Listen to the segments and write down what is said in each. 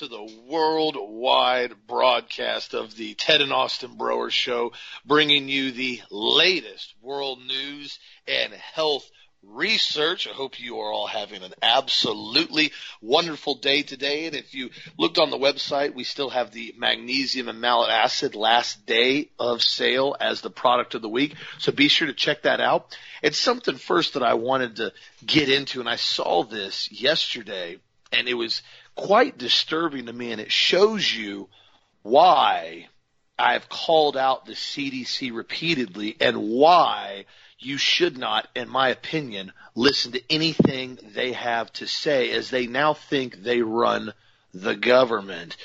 To the worldwide broadcast of the Ted and Austin Broer Show, bringing you the latest world news and health research. I hope you are all having an absolutely wonderful day today. And if you looked on the website, we still have the magnesium and malic acid last day of sale as the product of the week. So be sure to check that out. It's something first that I wanted to get into, and I saw this yesterday, and it was quite disturbing to me, and it shows you why I've called out the CDC repeatedly and why you should not, in my opinion, listen to anything they have to say as they now think they run the government.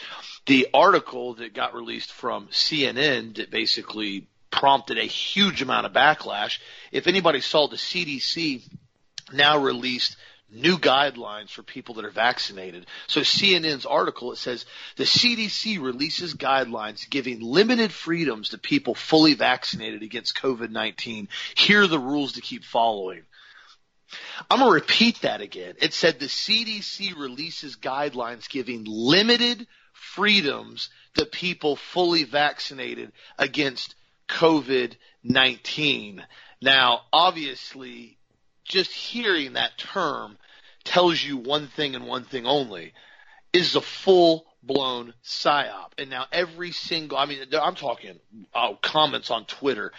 The article that got released from CNN that basically prompted a huge amount of backlash. If anybody saw the CDC now released new guidelines for people that are vaccinated. So CNN's article, it says the CDC releases guidelines giving limited freedoms to people fully vaccinated against COVID-19. Here are the rules to keep following. I'm going to repeat that again. It said the CDC releases guidelines giving limited freedoms to people fully vaccinated against COVID-19. Now, obviously, just hearing that term tells you one thing and one thing only is a full blown psyop. And now every single, I mean, I'm talking uh, comments on Twitter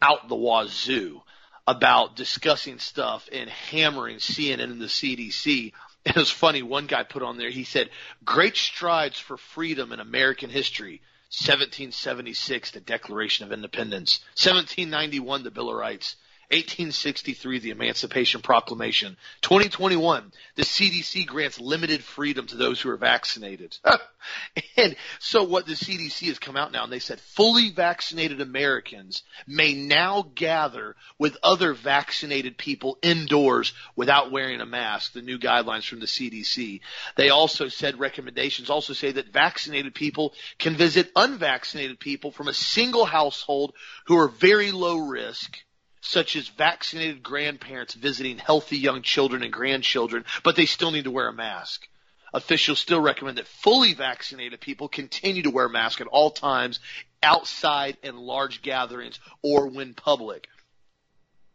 out the wazoo about discussing stuff and hammering CNN and the CDC. And it's funny, one guy put on there, he said, great strides for freedom in American history. 1776, the Declaration of Independence. 1791, the Bill of Rights. 1863, the Emancipation Proclamation. 2021, the CDC grants limited freedom to those who are vaccinated. and so what the CDC has come out now and they said fully vaccinated Americans may now gather with other vaccinated people indoors without wearing a mask, the new guidelines from the CDC. They also said recommendations also say that vaccinated people can visit unvaccinated people from a single household who are very low risk such as vaccinated grandparents visiting healthy young children and grandchildren, but they still need to wear a mask. Officials still recommend that fully vaccinated people continue to wear masks at all times outside in large gatherings or when public.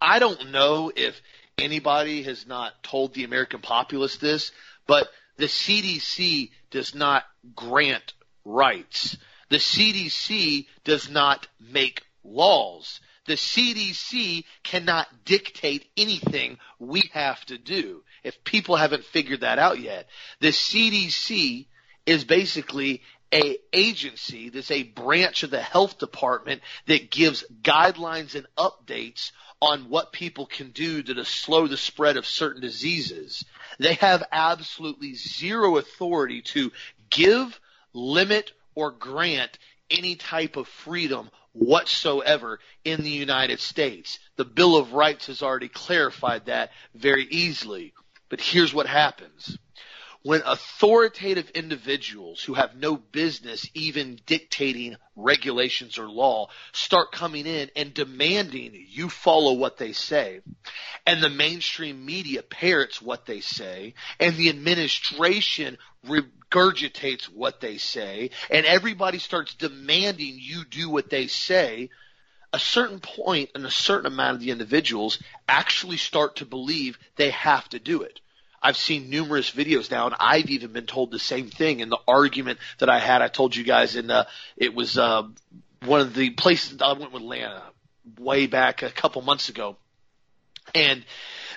I don't know if anybody has not told the American populace this, but the CDC does not grant rights. The CDC does not make laws. The CDC cannot dictate anything we have to do. If people haven't figured that out yet, the CDC is basically a agency that's a branch of the health department that gives guidelines and updates on what people can do to slow the spread of certain diseases. They have absolutely zero authority to give, limit, or grant any type of freedom whatsoever in the United States. The Bill of Rights has already clarified that very easily. But here's what happens. When authoritative individuals who have no business even dictating regulations or law start coming in and demanding you follow what they say, and the mainstream media parrots what they say, and the administration regurgitates what they say, and everybody starts demanding you do what they say, a certain point and a certain amount of the individuals actually start to believe they have to do it. I've seen numerous videos now, and I've even been told the same thing. In the argument that I had, I told you guys in uh, it was uh, one of the places I went with Lana way back a couple months ago, and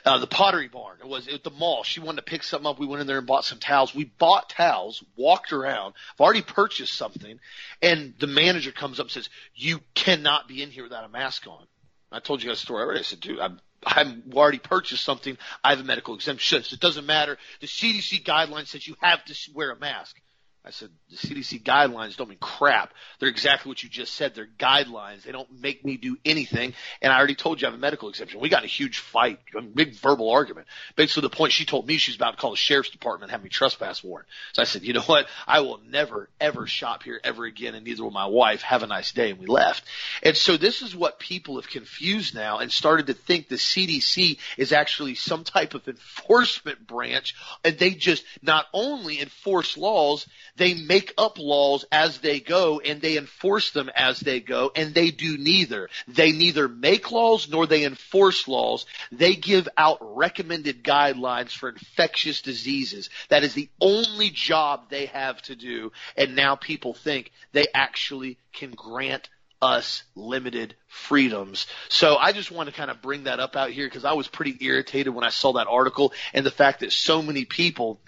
uh, the Pottery Barn. It was at the mall. She wanted to pick something up. We went in there and bought some towels. We bought towels, walked around. I've already purchased something, and the manager comes up and says, "You cannot be in here without a mask on." I told you guys a story already. I said, "Dude, I'm." I've already purchased something. I have a medical exemption. So it doesn't matter. The CDC guidelines says you have to wear a mask. I said, the CDC guidelines don't mean crap. They're exactly what you just said. They're guidelines. They don't make me do anything. And I already told you I have a medical exemption. We got in a huge fight, a big verbal argument. Basically the point she told me she was about to call the sheriff's department and have me trespass warrant. So I said, you know what? I will never, ever shop here ever again and neither will my wife. Have a nice day. And we left. And so this is what people have confused now and started to think the CDC is actually some type of enforcement branch and they just not only enforce laws, they make up laws as they go and they enforce them as they go and they do neither. They neither make laws nor they enforce laws. They give out recommended guidelines for infectious diseases. That is the only job they have to do and now people think they actually can grant us limited freedoms. So I just want to kind of bring that up out here because I was pretty irritated when I saw that article and the fact that so many people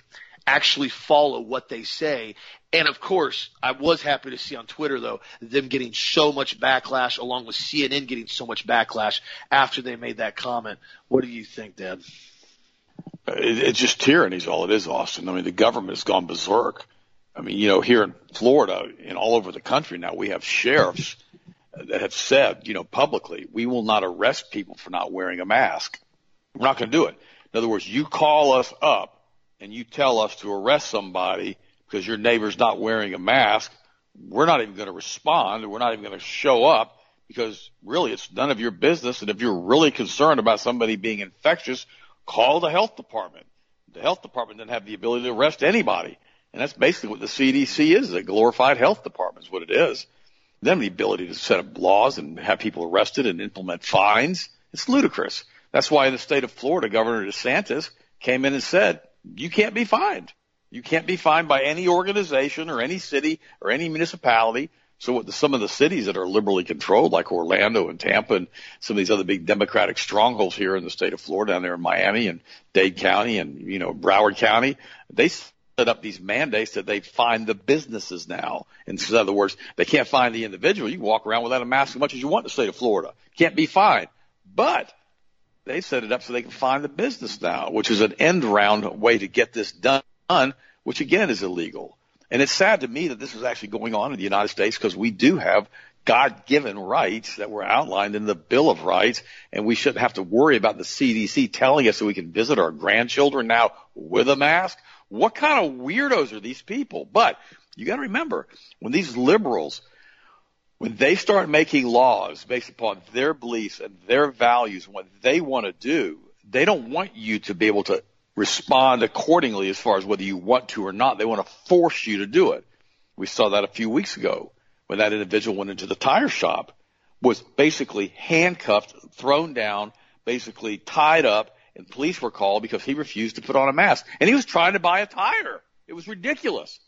actually follow what they say. And of course, I was happy to see on Twitter though them getting so much backlash, along with CNN getting so much backlash after they made that comment. What do you think, Dad? It's just tyranny is all it is, Austin. I mean, the government has gone berserk. I mean, you know, here in Florida and all over the country now, we have sheriffs that have said, you know, publicly, we will not arrest people for not wearing a mask. We're not going to do it. In other words, you call us up and you tell us to arrest somebody because your neighbor's not wearing a mask, we're not even going to respond. We're not even going to show up because really it's none of your business. And if you're really concerned about somebody being infectious, call the health department. The health department doesn't have the ability to arrest anybody. And that's basically what the CDC is, a glorified health department is what it is. They have the ability to set up laws and have people arrested and implement fines. It's ludicrous. That's why in the state of Florida, Governor DeSantis came in and said, you can't be fined. You can't be fined by any organization or any city or any municipality. So what the, some of the cities that are liberally controlled, like Orlando and Tampa and some of these other big Democratic strongholds here in the state of Florida, down there in Miami and Dade County and, you know, Broward County, they set up these mandates that they find the businesses now. In other words, they can't find the individual. You can walk around without a mask as much as you want in the state of Florida. Can't be fined. But they set it up so they can find the business now, which is an end round way to get this done, which again is illegal. And it's sad to me that this is actually going on in the United States because we do have God-given rights that were outlined in the Bill of Rights, and we shouldn't have to worry about the CDC telling us that we can visit our grandchildren now with a mask. What kind of weirdos are these people? But you got to remember, when these liberals when they start making laws based upon their beliefs and their values and what they want to do, they don't want you to be able to respond accordingly as far as whether you want to or not. They want to force you to do it. We saw that a few weeks ago when that individual went into the tire shop, was basically handcuffed, thrown down, basically tied up, and police were called because he refused to put on a mask. And he was trying to buy a tire. It was ridiculous.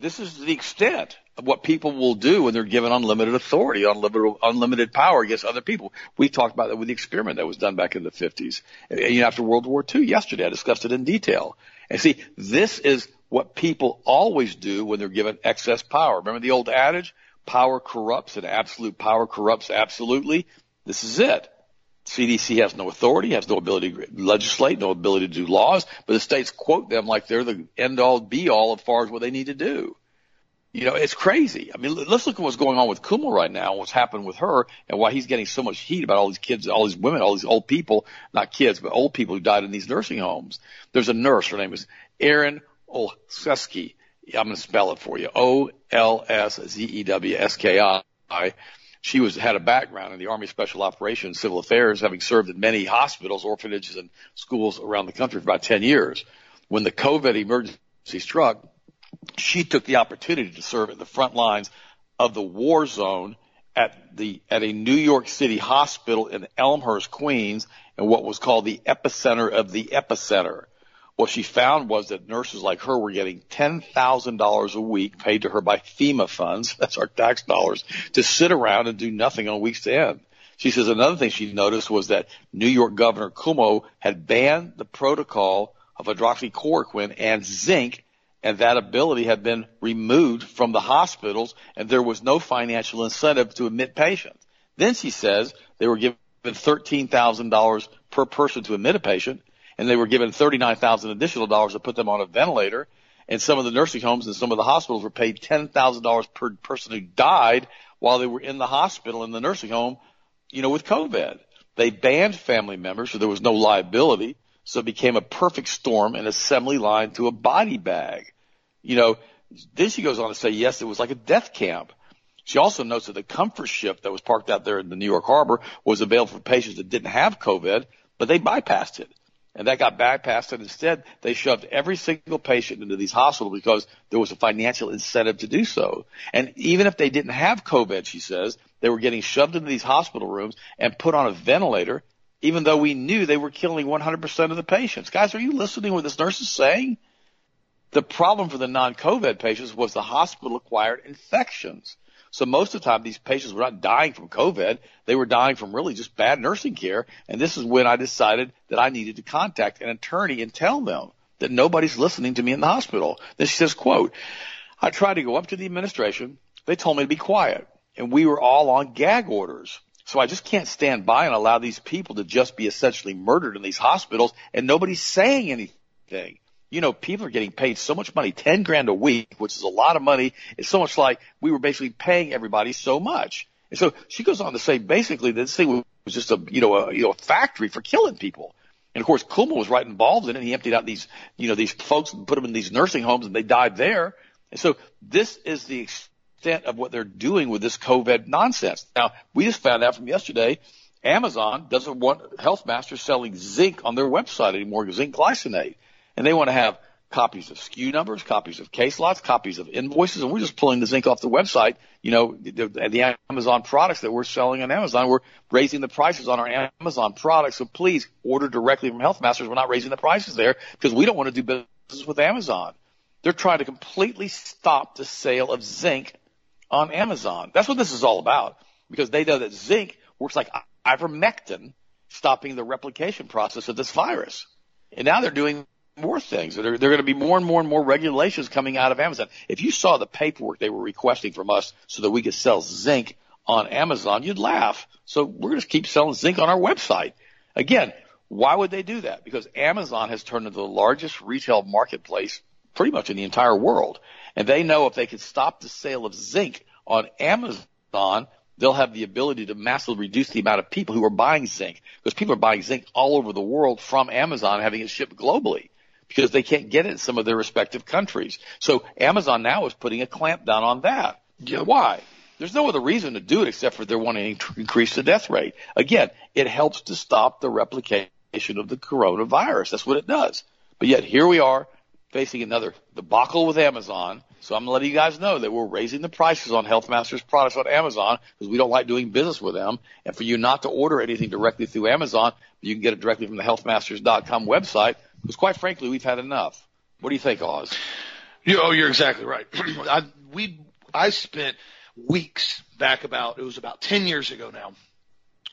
This is the extent what people will do when they're given unlimited authority, unlimited, unlimited power against other people. We talked about that with the experiment that was done back in the 50s. And, you know, after World War II, yesterday, I discussed it in detail. And see, this is what people always do when they're given excess power. Remember the old adage? Power corrupts and absolute power corrupts absolutely. This is it. CDC has no authority, has no ability to legislate, no ability to do laws, but the states quote them like they're the end all be all as far as what they need to do. You know, it's crazy. I mean, let's look at what's going on with Cuomo right now, what's happened with her, and why he's getting so much heat about all these kids, all these women, all these old people, not kids, but old people who died in these nursing homes. There's a nurse, her name is Erin Olszewski. I'm going to spell it for you. O-L-S-Z-E-W-S-K-I she was had a background in the Army Special Operations Civil Affairs, having served in many hospitals, orphanages, and schools around the country for about 10 years. When the COVID emergency struck, she took the opportunity to serve at the front lines of the war zone at the at a New York City hospital in Elmhurst, Queens, and what was called the epicenter of the epicenter. What she found was that nurses like her were getting $10,000 a week paid to her by FEMA funds, that's our tax dollars, to sit around and do nothing on weeks end. She says another thing she noticed was that New York Governor Cuomo had banned the protocol of hydroxychloroquine and zinc, and that ability had been removed from the hospitals, and there was no financial incentive to admit patients. Then she says they were given $13,000 per person to admit a patient, and they were given 39,000 additional dollars to put them on a ventilator. And some of the nursing homes and some of the hospitals were paid $10,000 per person who died while they were in the hospital in the nursing home, you know, with COVID. They banned family members, so there was no liability. So it became a perfect storm, an assembly line to a body bag. You know, then she goes on to say, yes, it was like a death camp. She also notes that the comfort ship that was parked out there in the New York harbor was available for patients that didn't have COVID, but they bypassed it. And that got bypassed and instead they shoved every single patient into these hospitals because there was a financial incentive to do so. And even if they didn't have COVID, she says, they were getting shoved into these hospital rooms and put on a ventilator, even though we knew they were killing 100% of the patients. Guys, are you listening to what this nurse is saying? The problem for the non-COVID patients was the hospital acquired infections. So most of the time, these patients were not dying from COVID. They were dying from really just bad nursing care. And this is when I decided that I needed to contact an attorney and tell them that nobody's listening to me in the hospital. Then she says, quote, I tried to go up to the administration. They told me to be quiet and we were all on gag orders. So I just can't stand by and allow these people to just be essentially murdered in these hospitals and nobody's saying anything you know, people are getting paid so much money, 10 grand a week, which is a lot of money. It's so much like we were basically paying everybody so much. And so she goes on to say basically that this thing was just a, you know, a, you know, a factory for killing people. And of course, Cuomo was right involved in it. He emptied out these, you know, these folks and put them in these nursing homes and they died there. And so this is the extent of what they're doing with this COVID nonsense. Now, we just found out from yesterday, Amazon doesn't want health masters selling zinc on their website anymore, zinc glycinate and they want to have copies of SKU numbers, copies of case lots, copies of invoices, and we're just pulling the zinc off the website. You know, the, the Amazon products that we're selling on Amazon, we're raising the prices on our Amazon products. So please order directly from Health Masters. We're not raising the prices there because we don't want to do business with Amazon. They're trying to completely stop the sale of zinc on Amazon. That's what this is all about because they know that zinc works like ivermectin, stopping the replication process of this virus. And now they're doing more things. There, there are going to be more and more and more regulations coming out of Amazon. If you saw the paperwork they were requesting from us so that we could sell zinc on Amazon, you'd laugh. So we're going to keep selling zinc on our website. Again, why would they do that? Because Amazon has turned into the largest retail marketplace pretty much in the entire world. And they know if they can stop the sale of zinc on Amazon, they'll have the ability to massively reduce the amount of people who are buying zinc because people are buying zinc all over the world from Amazon, having it shipped globally because they can't get it in some of their respective countries. So Amazon now is putting a clamp down on that. Yeah. Why? There's no other reason to do it except for they're wanting to increase the death rate. Again, it helps to stop the replication of the coronavirus. That's what it does. But yet here we are facing another debacle with Amazon. So I'm letting you guys know that we're raising the prices on Health Masters products on Amazon because we don't like doing business with them. And for you not to order anything directly through Amazon, you can get it directly from the healthmasters.com website because quite frankly, we've had enough. What do you think, Oz? You, oh, you're exactly right. I, we, I spent weeks back about, it was about 10 years ago now,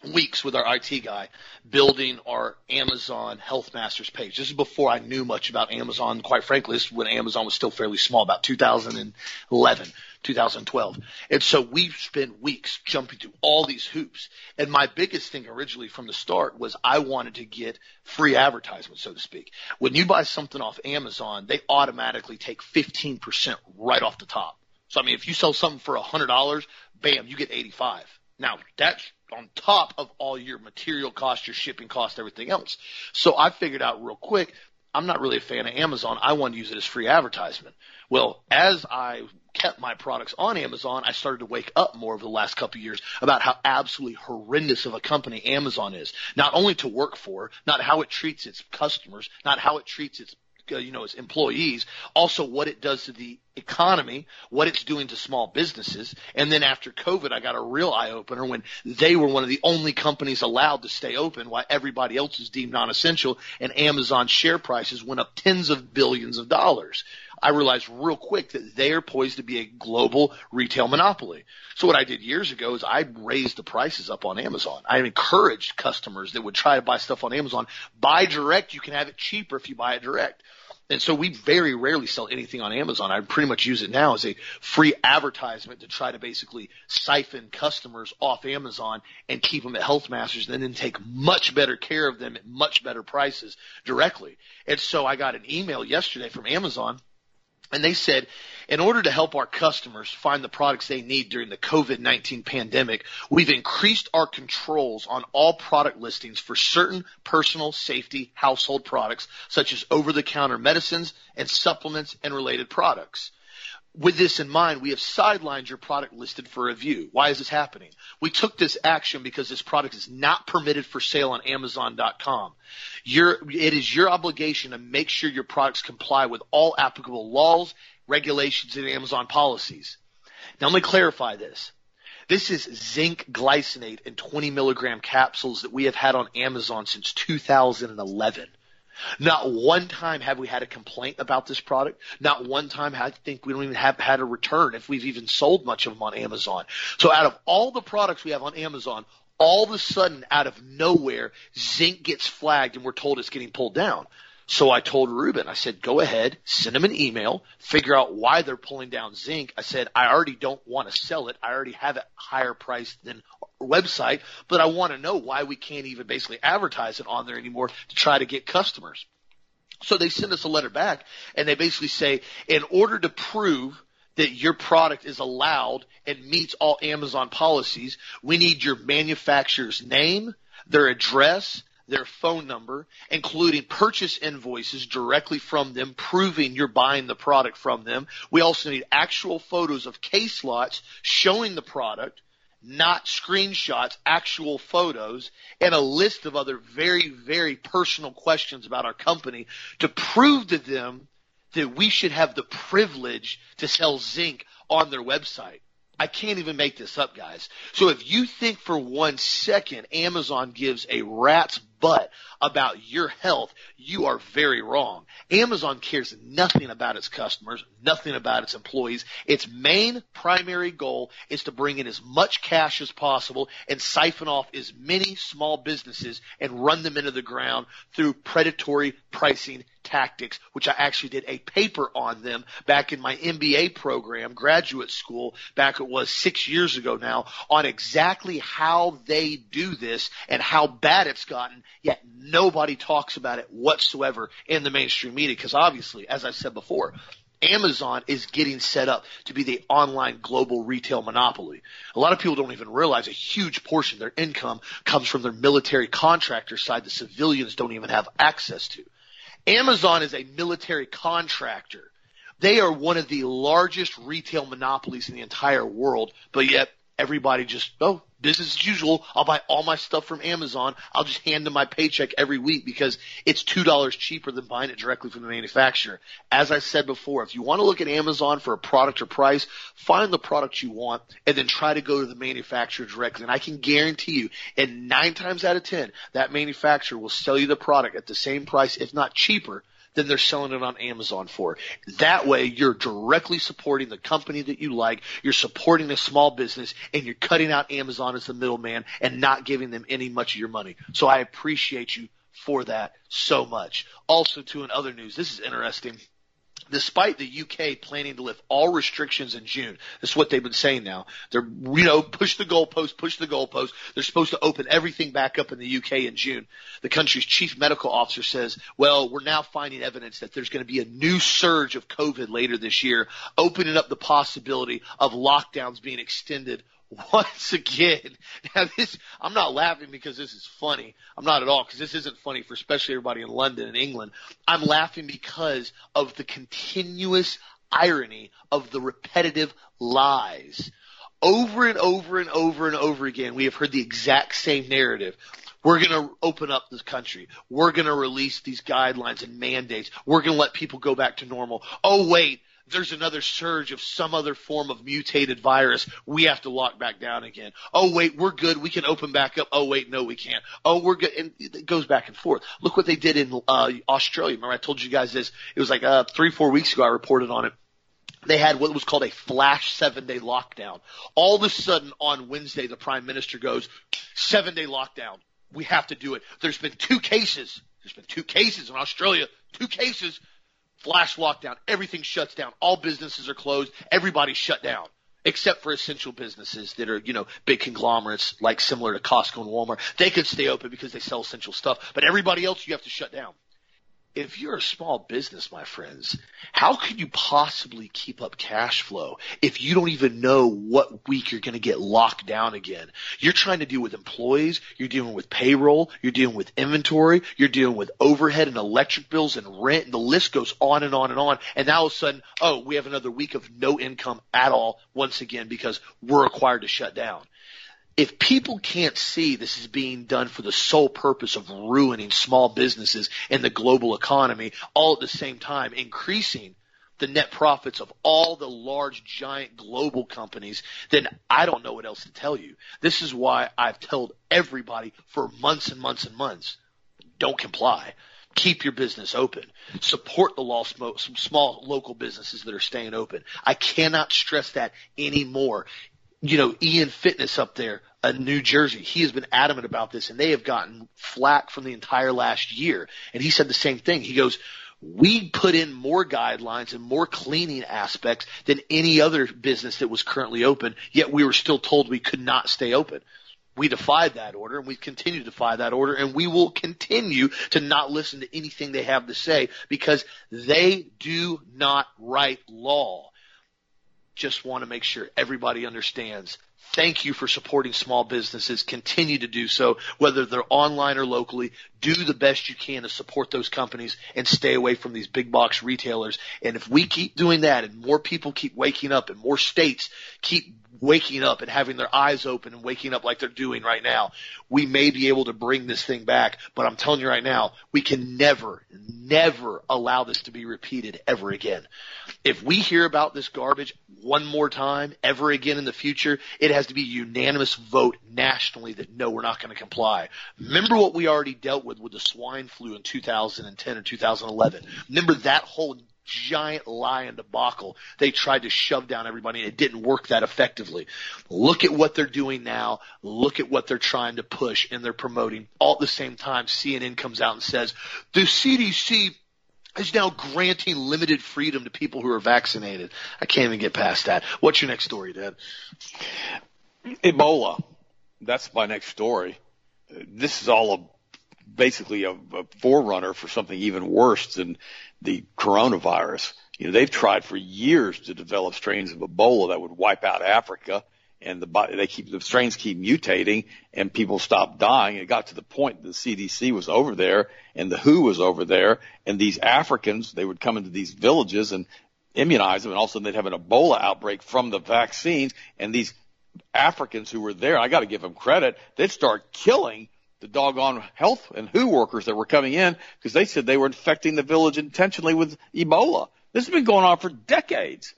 weeks with our IT guy building our Amazon Health Masters page. This is before I knew much about Amazon. Quite frankly, this is when Amazon was still fairly small, about 2011, 2012. And so we spent weeks jumping through all these hoops. And my biggest thing originally from the start was I wanted to get free advertisement, so to speak. When you buy something off Amazon, they automatically take 15% right off the top. So I mean, if you sell something for $100, bam, you get 85. Now that's on top of all your material costs, your shipping costs, everything else. So I figured out real quick, I'm not really a fan of Amazon. I want to use it as free advertisement. Well, as I kept my products on Amazon, I started to wake up more over the last couple of years about how absolutely horrendous of a company Amazon is. Not only to work for, not how it treats its customers, not how it treats its uh, you know, its employees, also what it does to the economy, what it's doing to small businesses. And then after COVID, I got a real eye opener when they were one of the only companies allowed to stay open while everybody else was deemed non-essential and Amazon share prices went up tens of billions of dollars. I realized real quick that they are poised to be a global retail monopoly. So what I did years ago is I raised the prices up on Amazon. I encouraged customers that would try to buy stuff on Amazon, buy direct. You can have it cheaper if you buy it direct. And so we very rarely sell anything on Amazon. I pretty much use it now as a free advertisement to try to basically siphon customers off Amazon and keep them at Health Masters and then take much better care of them at much better prices directly. And so I got an email yesterday from Amazon And they said, in order to help our customers find the products they need during the COVID-19 pandemic, we've increased our controls on all product listings for certain personal safety household products, such as over-the-counter medicines and supplements and related products. With this in mind, we have sidelined your product listed for review. Why is this happening? We took this action because this product is not permitted for sale on Amazon.com. Your, it is your obligation to make sure your products comply with all applicable laws, regulations, and Amazon policies. Now let me clarify this. This is zinc glycinate in 20 milligram capsules that we have had on Amazon since 2011. Not one time have we had a complaint about this product. Not one time I think we don't even have had a return if we've even sold much of them on Amazon. So out of all the products we have on Amazon, all of a sudden out of nowhere, zinc gets flagged and we're told it's getting pulled down. So I told Ruben, I said, go ahead, send them an email, figure out why they're pulling down zinc. I said, I already don't want to sell it. I already have it higher priced than website, but I want to know why we can't even basically advertise it on there anymore to try to get customers. So they send us a letter back and they basically say, in order to prove that your product is allowed and meets all Amazon policies, we need your manufacturer's name, their address, their phone number, including purchase invoices directly from them, proving you're buying the product from them. We also need actual photos of case lots showing the product, not screenshots, actual photos, and a list of other very, very personal questions about our company to prove to them that we should have the privilege to sell zinc on their website. I can't even make this up, guys. So if you think for one second Amazon gives a rat's butt about your health, you are very wrong. Amazon cares nothing about its customers, nothing about its employees. Its main primary goal is to bring in as much cash as possible and siphon off as many small businesses and run them into the ground through predatory pricing tactics, which I actually did a paper on them back in my MBA program, graduate school, back it was six years ago now, on exactly how they do this and how bad it's gotten, yet nobody talks about it whatsoever in the mainstream media because obviously, as I said before, Amazon is getting set up to be the online global retail monopoly. A lot of people don't even realize a huge portion of their income comes from their military contractor side the civilians don't even have access to. Amazon is a military contractor. They are one of the largest retail monopolies in the entire world, but yet everybody just, oh, business as usual. I'll buy all my stuff from Amazon. I'll just hand them my paycheck every week because it's $2 cheaper than buying it directly from the manufacturer. As I said before, if you want to look at Amazon for a product or price, find the product you want and then try to go to the manufacturer directly. And I can guarantee you, and nine times out of ten, that manufacturer will sell you the product at the same price, if not cheaper, than they're selling it on Amazon for. That way you're directly supporting the company that you like, you're supporting a small business, and you're cutting out Amazon as the middleman and not giving them any much of your money. So I appreciate you for that so much. Also too in other news, this is interesting despite the UK planning to lift all restrictions in June. This is what they've been saying now. They're, you know, push the goalpost, push the goalpost. They're supposed to open everything back up in the UK in June. The country's chief medical officer says, well, we're now finding evidence that there's going to be a new surge of COVID later this year, opening up the possibility of lockdowns being extended once again. Now this, I'm not laughing because this is funny. I'm not at all because this isn't funny for especially everybody in London and England. I'm laughing because of the continuous irony of the repetitive lies. Over and over and over and over again, we have heard the exact same narrative. We're going to open up this country. We're going to release these guidelines and mandates. We're going to let people go back to normal. Oh wait, there's another surge of some other form of mutated virus. We have to lock back down again. Oh wait, we're good. We can open back up. Oh wait, no, we can't. Oh, we're good. And it goes back and forth. Look what they did in uh, Australia. Remember I told you guys this? It was like uh, three, four weeks ago. I reported on it they had what was called a flash seven day lockdown. All of a sudden on Wednesday, the prime minister goes, seven day lockdown. We have to do it. There's been two cases. There's been two cases in Australia, two cases flash lockdown, everything shuts down, all businesses are closed, everybody's shut down. Except for essential businesses that are, you know, big conglomerates like similar to Costco and Walmart. They could stay open because they sell essential stuff. But everybody else you have to shut down. If you're a small business, my friends, how could you possibly keep up cash flow if you don't even know what week you're going to get locked down again? You're trying to deal with employees, you're dealing with payroll, you're dealing with inventory, you're dealing with overhead and electric bills and rent, and the list goes on and on and on. And now all of a sudden, oh, we have another week of no income at all once again because we're required to shut down if people can't see this is being done for the sole purpose of ruining small businesses and the global economy, all at the same time increasing the net profits of all the large giant global companies, then I don't know what else to tell you. This is why I've told everybody for months and months and months, don't comply. Keep your business open. Support the law, some small local businesses that are staying open. I cannot stress that anymore you know, Ian Fitness up there in New Jersey, he has been adamant about this and they have gotten flack from the entire last year. And he said the same thing. He goes, we put in more guidelines and more cleaning aspects than any other business that was currently open, yet we were still told we could not stay open. We defied that order and we continue to defy that order and we will continue to not listen to anything they have to say because they do not write law just want to make sure everybody understands. Thank you for supporting small businesses. Continue to do so, whether they're online or locally. Do the best you can to support those companies and stay away from these big box retailers. And if we keep doing that and more people keep waking up and more states keep waking up and having their eyes open and waking up like they're doing right now, we may be able to bring this thing back. But I'm telling you right now, we can never, never allow this to be repeated ever again. If we hear about this garbage one more time, ever again in the future, it has to be a unanimous vote nationally that no, we're not going to comply. Remember what we already dealt with with the swine flu in 2010 or 2011. Remember that whole giant lie and debacle they tried to shove down everybody and it didn't work that effectively. Look at what they're doing now. Look at what they're trying to push and they're promoting. All at the same time, CNN comes out and says, the CDC is now granting limited freedom to people who are vaccinated. I can't even get past that. What's your next story, Dad? Ebola. That's my next story. This is all a basically a, a forerunner for something even worse than the coronavirus. You know, they've tried for years to develop strains of Ebola that would wipe out Africa and the they keep the strains keep mutating and people stop dying. It got to the point the CDC was over there and the WHO was over there and these Africans they would come into these villages and immunize them and all of a sudden they'd have an Ebola outbreak from the vaccines and these Africans who were there, I got to give them credit, they'd start killing the doggone health and WHO workers that were coming in because they said they were infecting the village intentionally with Ebola. This has been going on for decades.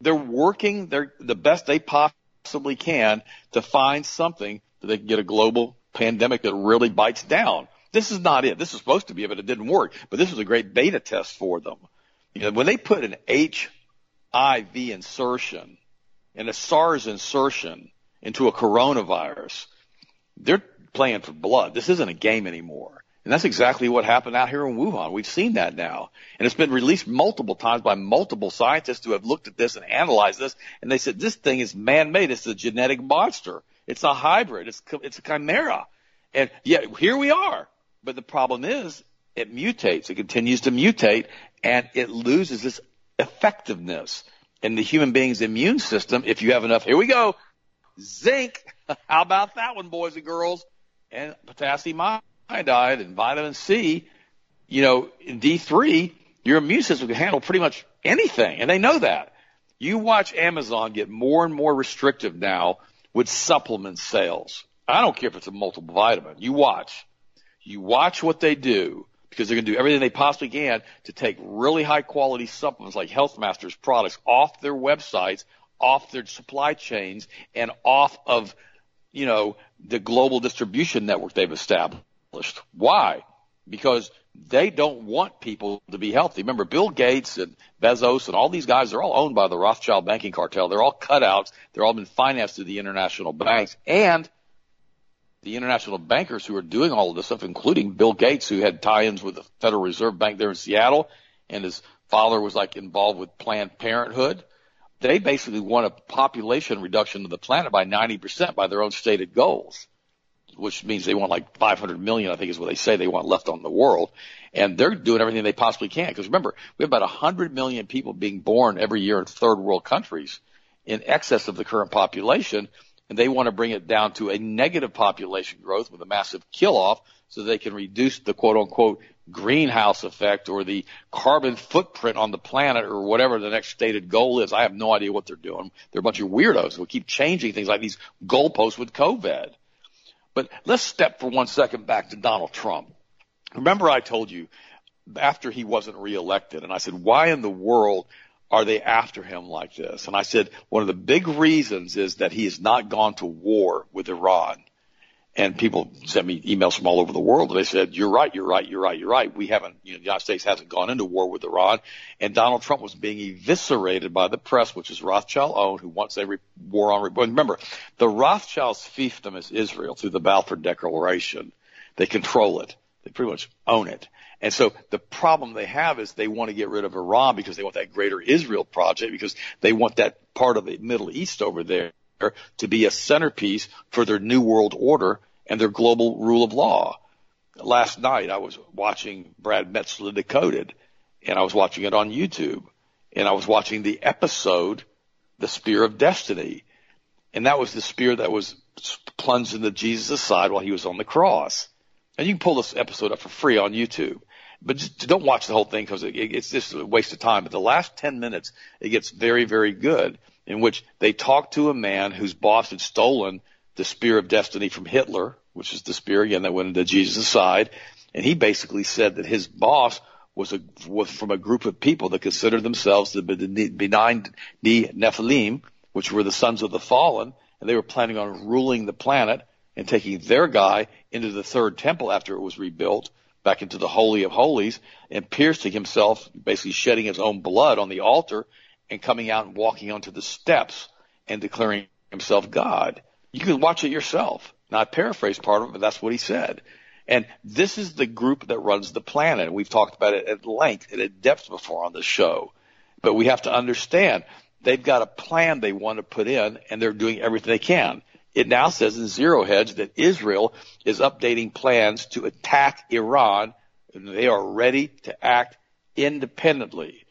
They're working their, the best they possibly can to find something that they can get a global pandemic that really bites down. This is not it. This is supposed to be it, but it didn't work. But this was a great beta test for them. You know, when they put an HIV insertion and a SARS insertion into a coronavirus, they're playing for blood. This isn't a game anymore. And that's exactly what happened out here in Wuhan. We've seen that now. And it's been released multiple times by multiple scientists who have looked at this and analyzed this. And they said, this thing is man-made. It's a genetic monster. It's a hybrid. It's, it's a chimera. And yet here we are. But the problem is it mutates. It continues to mutate and it loses its effectiveness in the human being's immune system. If you have enough, here we go. Zinc. How about that one, boys and girls? and potassium iodide and vitamin C, you know, in D3, your immune system can handle pretty much anything, and they know that. You watch Amazon get more and more restrictive now with supplement sales. I don't care if it's a multiple vitamin. You watch. You watch what they do because they're going to do everything they possibly can to take really high quality supplements like Health Masters products off their websites, off their supply chains, and off of you know, the global distribution network they've established. Why? Because they don't want people to be healthy. Remember, Bill Gates and Bezos and all these guys, they're all owned by the Rothschild banking cartel. They're all cutouts. They're all been financed through the international banks and the international bankers who are doing all of this stuff, including Bill Gates, who had tie-ins with the Federal Reserve Bank there in Seattle, and his father was like involved with Planned Parenthood they basically want a population reduction of the planet by 90% by their own stated goals. which means they want like 500 million, I think is what they say they want left on the world. And they're doing everything they possibly can. Because remember, we have about 100 million people being born every year in third world countries in excess of the current population. And they want to bring it down to a negative population growth with a massive kill off so they can reduce the quote unquote greenhouse effect or the carbon footprint on the planet or whatever the next stated goal is. I have no idea what they're doing. They're a bunch of weirdos who keep changing things like these goalposts with COVID. But let's step for one second back to Donald Trump. Remember I told you after he wasn't reelected and I said, why in the world are they after him like this? And I said, one of the big reasons is that he has not gone to war with Iran and people sent me emails from all over the world. And they said, "You're right, you're right, you're right, you're right. We haven't, you know, the United States hasn't gone into war with Iran." And Donald Trump was being eviscerated by the press, which is Rothschild owned, who wants re- war on. Re- remember, the Rothschilds fiefdom is Israel through the Balfour Declaration. They control it. They pretty much own it. And so the problem they have is they want to get rid of Iran because they want that greater Israel project because they want that part of the Middle East over there to be a centerpiece for their new world order and their global rule of law. Last night I was watching Brad Meltzer Decoded and I was watching it on YouTube and I was watching the episode, The Spear of Destiny. And that was the spear that was plunged into Jesus' side while he was on the cross. And you can pull this episode up for free on YouTube. But just don't watch the whole thing because it, it's just a waste of time. But the last 10 minutes, it gets very, very good in which they talked to a man whose boss had stolen the spear of destiny from Hitler, which is the spear again that went into Jesus' side. And he basically said that his boss was a, was from a group of people that considered themselves the benign Nephilim, which were the sons of the fallen, and they were planning on ruling the planet and taking their guy into the third temple after it was rebuilt back into the Holy of Holies and piercing himself, basically shedding his own blood on the altar and coming out and walking onto the steps and declaring himself God. You can watch it yourself. Now I paraphrase part of it, but that's what he said. And this is the group that runs the planet. We've talked about it at length and at depth before on the show. But we have to understand they've got a plan they want to put in and they're doing everything they can. It now says in Zero Hedge that Israel is updating plans to attack Iran and they are ready to act independently.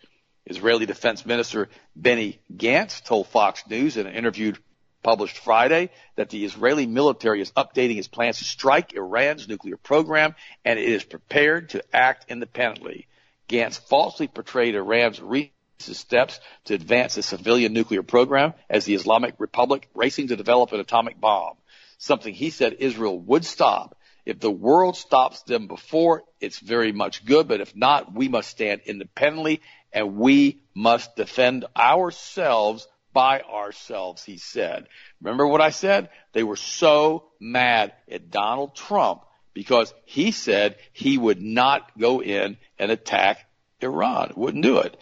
Israeli Defense Minister Benny Gantz told Fox News in an interview published Friday that the Israeli military is updating its plans to strike Iran's nuclear program and it is prepared to act independently. Gantz falsely portrayed Iran's recent steps to advance a civilian nuclear program as the Islamic Republic racing to develop an atomic bomb, something he said Israel would stop. If the world stops them before, it's very much good, but if not, we must stand independently and we must defend ourselves by ourselves, he said. Remember what I said? They were so mad at Donald Trump because he said he would not go in and attack Iran, wouldn't do it.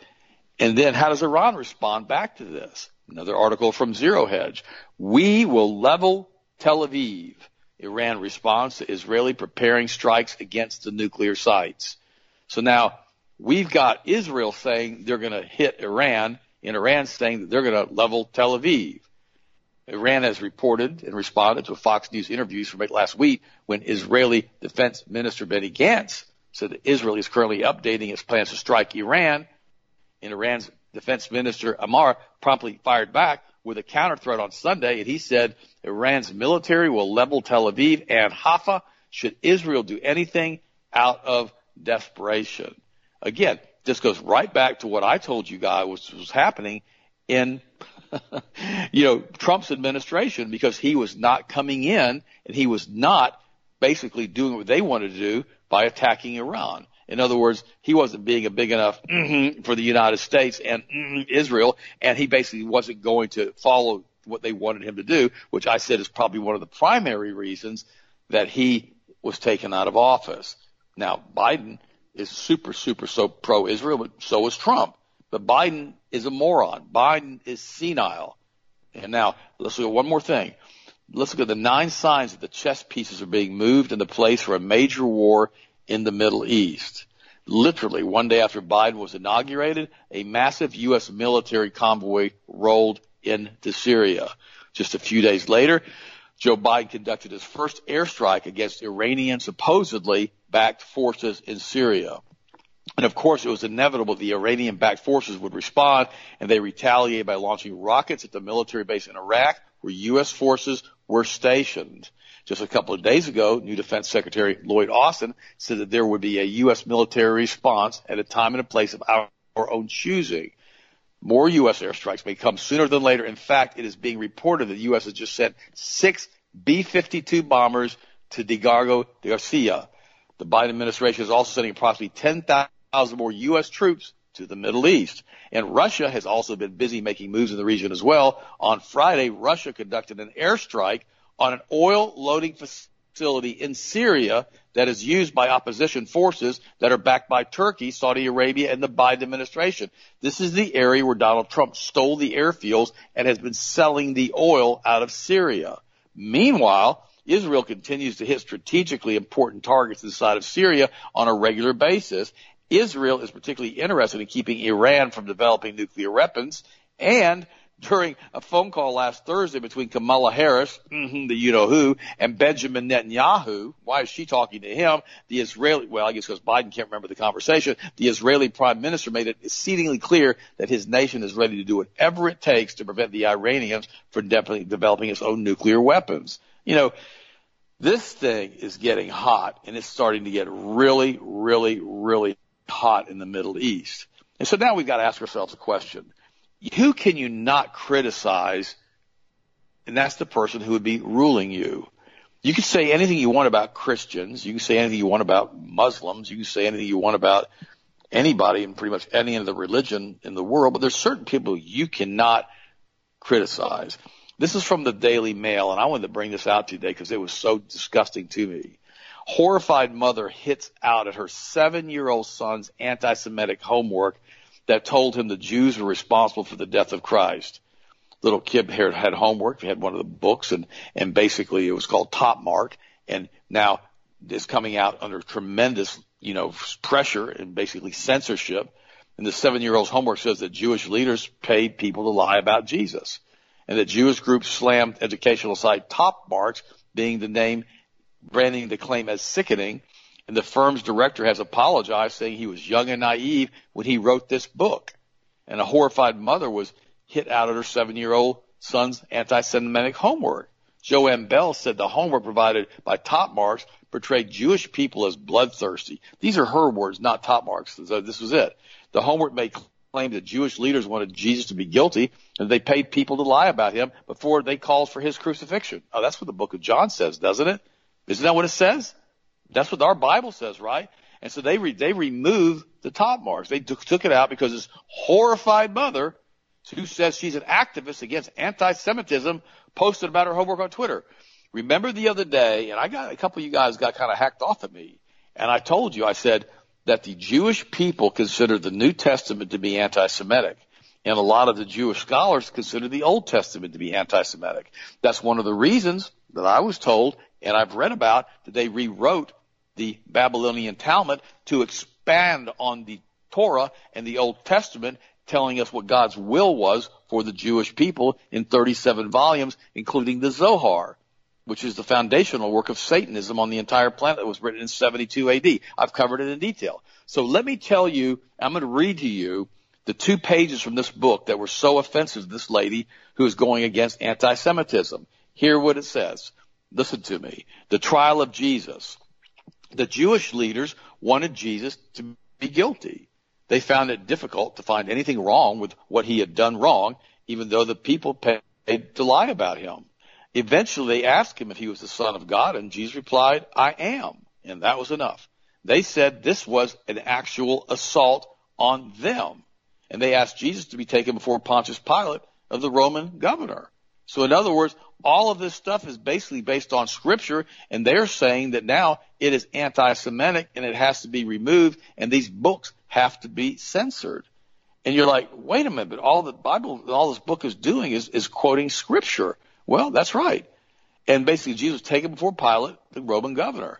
And then how does Iran respond back to this? Another article from Zero Hedge. We will level Tel Aviv. Iran responds to Israeli preparing strikes against the nuclear sites. So now We've got Israel saying they're going to hit Iran, and Iran saying that they're going to level Tel Aviv. Iran has reported and responded to a Fox News interview from last week when Israeli Defense Minister Benny Gantz said that Israel is currently updating its plans to strike Iran. And Iran's Defense Minister Amir promptly fired back with a counter threat on Sunday, and he said Iran's military will level Tel Aviv and Haifa should Israel do anything out of desperation. Again, this goes right back to what I told you guys was, was happening in, you know, Trump's administration because he was not coming in and he was not basically doing what they wanted to do by attacking Iran. In other words, he wasn't being a big enough mm-hmm for the United States and mm-hmm Israel, and he basically wasn't going to follow what they wanted him to do, which I said is probably one of the primary reasons that he was taken out of office. Now, Biden is super, super so pro-Israel, but so is Trump. But Biden is a moron. Biden is senile. And now let's look at one more thing. Let's look at the nine signs that the chess pieces are being moved into place for a major war in the Middle East. Literally, one day after Biden was inaugurated, a massive U.S. military convoy rolled into Syria. Just a few days later, Joe Biden conducted his first airstrike against Iranian supposedly backed forces in Syria. And of course, it was inevitable the Iranian backed forces would respond and they retaliated by launching rockets at the military base in Iraq where U.S. forces were stationed. Just a couple of days ago, new Defense Secretary Lloyd Austin said that there would be a U.S. military response at a time and a place of our, own choosing. More U.S. airstrikes may come sooner than later. In fact, it is being reported that the U.S. has just sent six B-52 bombers to Diego Garcia. The Biden administration is also sending approximately 10,000 more U.S. troops to the Middle East. And Russia has also been busy making moves in the region as well. On Friday, Russia conducted an airstrike on an oil loading facility in Syria that is used by opposition forces that are backed by Turkey, Saudi Arabia, and the Biden administration. This is the area where Donald Trump stole the airfields and has been selling the oil out of Syria. Meanwhile, Israel continues to hit strategically important targets inside of Syria on a regular basis. Israel is particularly interested in keeping Iran from developing nuclear weapons and during a phone call last Thursday between Kamala Harris, mm-hmm, the you know who, and Benjamin Netanyahu. Why is she talking to him? The Israeli, well, I guess because Biden can't remember the conversation. The Israeli prime minister made it exceedingly clear that his nation is ready to do whatever it takes to prevent the Iranians from de- developing its own nuclear weapons. You know, this thing is getting hot and it's starting to get really, really, really hot in the Middle East. And so now we've got to ask ourselves a question who can you not criticize? And that's the person who would be ruling you. You can say anything you want about Christians. You can say anything you want about Muslims. You can say anything you want about anybody in pretty much any other religion in the world, but there's certain people you cannot criticize. This is from the Daily Mail, and I wanted to bring this out today because it was so disgusting to me. Horrified mother hits out at her seven year old son's anti Semitic homework that told him the Jews were responsible for the death of Christ. Little kid had, had homework. He had one of the books and, and basically it was called Top Mark and now is coming out under tremendous, you know, pressure and basically censorship. And the seven year old's homework says that Jewish leaders paid people to lie about Jesus and that Jewish groups slammed educational site Top Marks being the name branding the claim as sickening and the firm's director has apologized, saying he was young and naive when he wrote this book. And a horrified mother was hit out of her seven year old son's anti Semitic homework. Joanne Bell said the homework provided by Top Marks portrayed Jewish people as bloodthirsty. These are her words, not Top Marks. So this was it. The homework made claim that Jewish leaders wanted Jesus to be guilty and they paid people to lie about him before they called for his crucifixion. Oh, that's what the book of John says, doesn't it? Isn't that what it says? That's what our Bible says, right? And so they re- they removed the top marks. They took it out because this horrified mother, who says she's an activist against anti-Semitism, posted about her homework on Twitter. Remember the other day, and I got a couple of you guys got kind of hacked off at me, and I told you I said that the Jewish people consider the New Testament to be anti-Semitic. And a lot of the Jewish scholars consider the Old Testament to be anti-Semitic. That's one of the reasons that I was told, and I've read about, that they rewrote the Babylonian Talmud to expand on the Torah and the Old Testament, telling us what God's will was for the Jewish people in 37 volumes, including the Zohar, which is the foundational work of Satanism on the entire planet that was written in 72 AD. I've covered it in detail. So let me tell you, I'm going to read to you the two pages from this book that were so offensive to this lady who is going against anti-Semitism. Hear what it says. Listen to me. The trial of Jesus the Jewish leaders wanted Jesus to be guilty. They found it difficult to find anything wrong with what he had done wrong, even though the people paid to lie about him. Eventually they asked him if he was the son of God and Jesus replied, I am. And that was enough. They said this was an actual assault on them. And they asked Jesus to be taken before Pontius Pilate of the Roman governor. So in other words, all of this stuff is basically based on scripture and they're saying that now it is anti-Semitic and it has to be removed and these books have to be censored. And you're like, wait a minute, but all the Bible, all this book is doing is, is quoting scripture. Well, that's right. And basically Jesus was taken before Pilate, the Roman governor.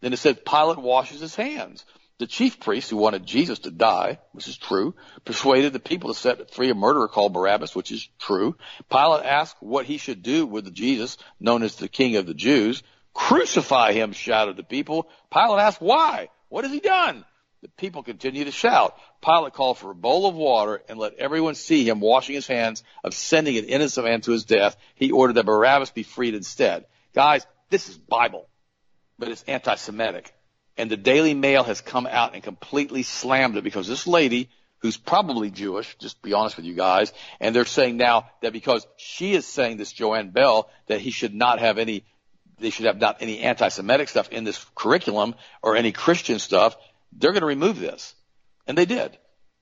Then it said Pilate washes his hands. The chief priests who wanted Jesus to die, which is true, persuaded the people to set free a murderer called Barabbas, which is true. Pilate asked what he should do with Jesus known as the King of the Jews. Crucify him, shouted the people. Pilate asked why? What has he done? The people continued to shout. Pilate called for a bowl of water and let everyone see him washing his hands of sending an innocent man to his death. He ordered that Barabbas be freed instead. Guys, this is Bible, but it's anti-Semitic. And the Daily Mail has come out and completely slammed it because this lady, who's probably Jewish, just be honest with you guys, and they're saying now that because she is saying this Joanne Bell that he should not have any they should have not any anti-Semitic stuff in this curriculum or any Christian stuff they're going to remove this. And they did.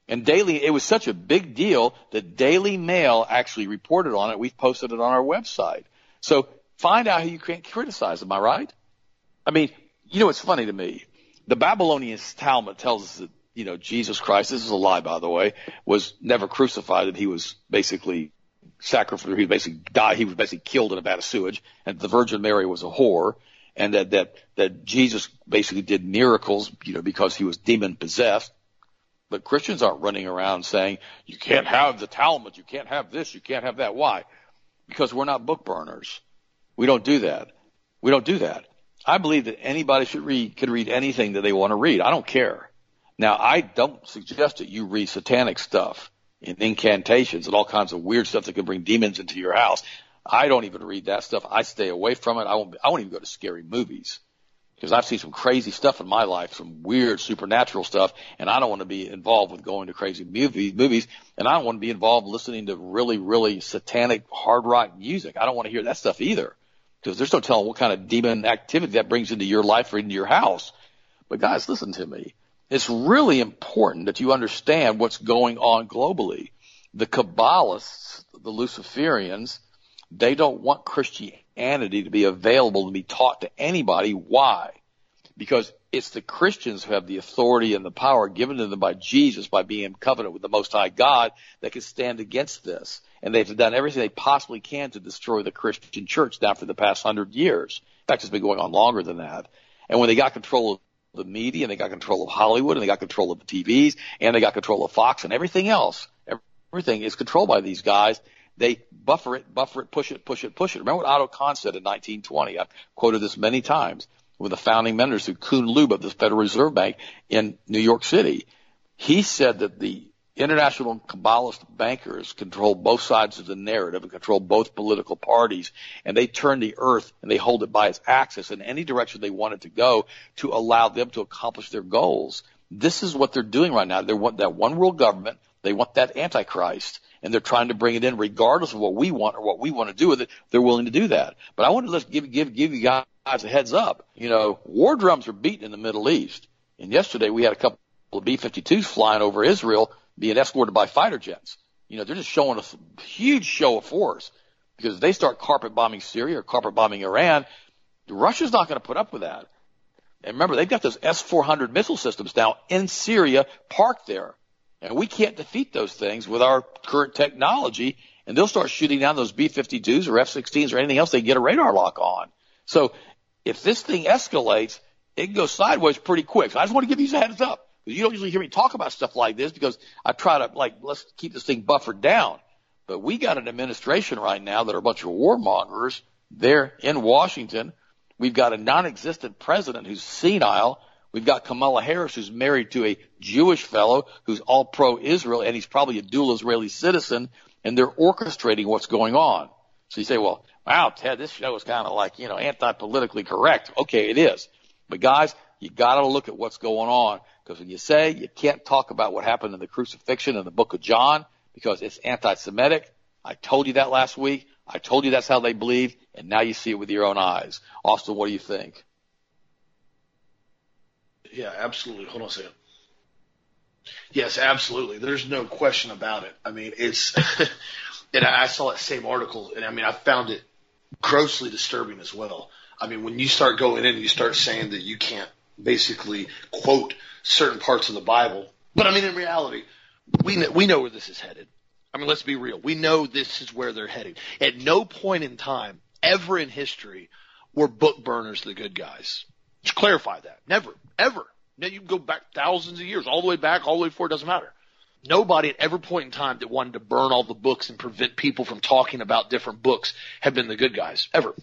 And Daily, it was such a big deal that Daily Mail actually reported on it. We've posted it on our website. So find out who you can't criticize. Am I right? I mean, you know, it's funny to me. The Babylonian Talmud tells us that, you know, Jesus Christ, this is a lie, by the way, was never crucified, that he was basically sacrificed, he basically died, he was basically killed in a vat of sewage, and the Virgin Mary was a whore, and that that that Jesus basically did miracles, you know, because he was demon possessed. But Christians aren't running around saying you can't have the Talmud, you can't have this, you can't have that. Why? Because we're not book burners. We don't do that. We don't do that. I believe that anybody should read could read anything that they want to read. I don't care. Now I don't suggest that you read satanic stuff and incantations and all kinds of weird stuff that can bring demons into your house. I don't even read that stuff. I stay away from it. I won't. I won't even go to scary movies because I've seen some crazy stuff in my life, some weird supernatural stuff, and I don't want to be involved with going to crazy movies. Movies, and I don't want to be involved listening to really, really satanic hard rock music. I don't want to hear that stuff either because there's no telling what kind of demon activity that brings into your life or into your house. But guys, listen to me. It's really important that you understand what's going on globally. The Kabbalists, the Luciferians, they don't want Christianity to be available to be taught to anybody. Why? Because it's the Christians who have the authority and the power given to them by Jesus by being in covenant with the Most High God that can stand against this. And they've done everything they possibly can to destroy the Christian church now for the past hundred years. In fact, it's been going on longer than that. And when they got control of the media and they got control of Hollywood and they got control of the TVs and they got control of Fox and everything else, everything is controlled by these guys they buffer it, buffer it, push it, push it, push it. Remember what Otto Kahn said in 1920? I've quoted this many times with the founding members who Kuhn Loeb of the Federal Reserve Bank in New York City. He said that the international Kabbalist bankers control both sides of the narrative and control both political parties, and they turn the earth and they hold it by its axis in any direction they want it to go to allow them to accomplish their goals. This is what they're doing right now. They want that one world government. They want that antichrist and they're trying to bring it in regardless of what we want or what we want to do with it. They're willing to do that. But I want to just give, give, give you guys a heads up. You know, war drums are beaten in the Middle East. And yesterday we had a couple of B-52s flying over Israel being escorted by fighter jets. You know, they're just showing a huge show of force because if they start carpet bombing Syria or carpet bombing Iran, Russia's not going to put up with that. And remember, they've got those S-400 missile systems now in Syria parked there. And we can't defeat those things with our current technology. And they'll start shooting down those B-52s or F-16s or anything else they get a radar lock on. So if this thing escalates, it can go sideways pretty quick. So I just want to give you a heads up. You don't usually hear me talk about stuff like this because I try to like, let's keep this thing buffered down. But we got an administration right now that are a bunch of warmongers. They're in Washington. We've got a non-existent president who's senile We've got Kamala Harris, who's married to a Jewish fellow who's all pro-Israel, and he's probably a dual Israeli citizen, and they're orchestrating what's going on. So you say, well, wow, Ted, this show is kind of like, you know, anti-politically correct. Okay, it is. But guys, you gotta look at what's going on. Because when you say you can't talk about what happened in the crucifixion in the book of John because it's anti-Semitic, I told you that last week. I told you that's how they believe, and now you see it with your own eyes. Austin, what do you think? Yeah, absolutely. Hold on a second. Yes, absolutely. There's no question about it. I mean, it's, and I saw that same article, and I mean, I found it grossly disturbing as well. I mean, when you start going in and you start saying that you can't basically quote certain parts of the Bible, but I mean, in reality, we know, we know where this is headed. I mean, let's be real. We know this is where they're heading. At no point in time, ever in history, were book burners the good guys. Just clarify that. Never, ever. Now you can go back thousands of years, all the way back, all the way forward, doesn't matter. Nobody at every point in time that wanted to burn all the books and prevent people from talking about different books have been the good guys, ever.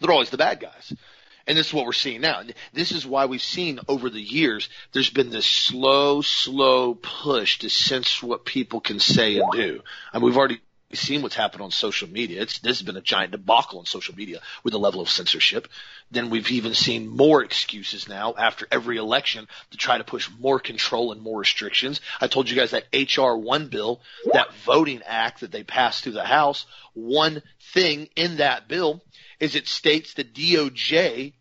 They're always the bad guys. And this is what we're seeing now. This is why we've seen over the years, there's been this slow, slow push to censor what people can say and do. I mean, we've already seen what's happened on social media. It's, this has been a giant debacle on social media with the level of censorship. Then we've even seen more excuses now after every election to try to push more control and more restrictions. I told you guys that HR one bill, that voting act that they passed through the House, one thing in that bill is it states the DOJ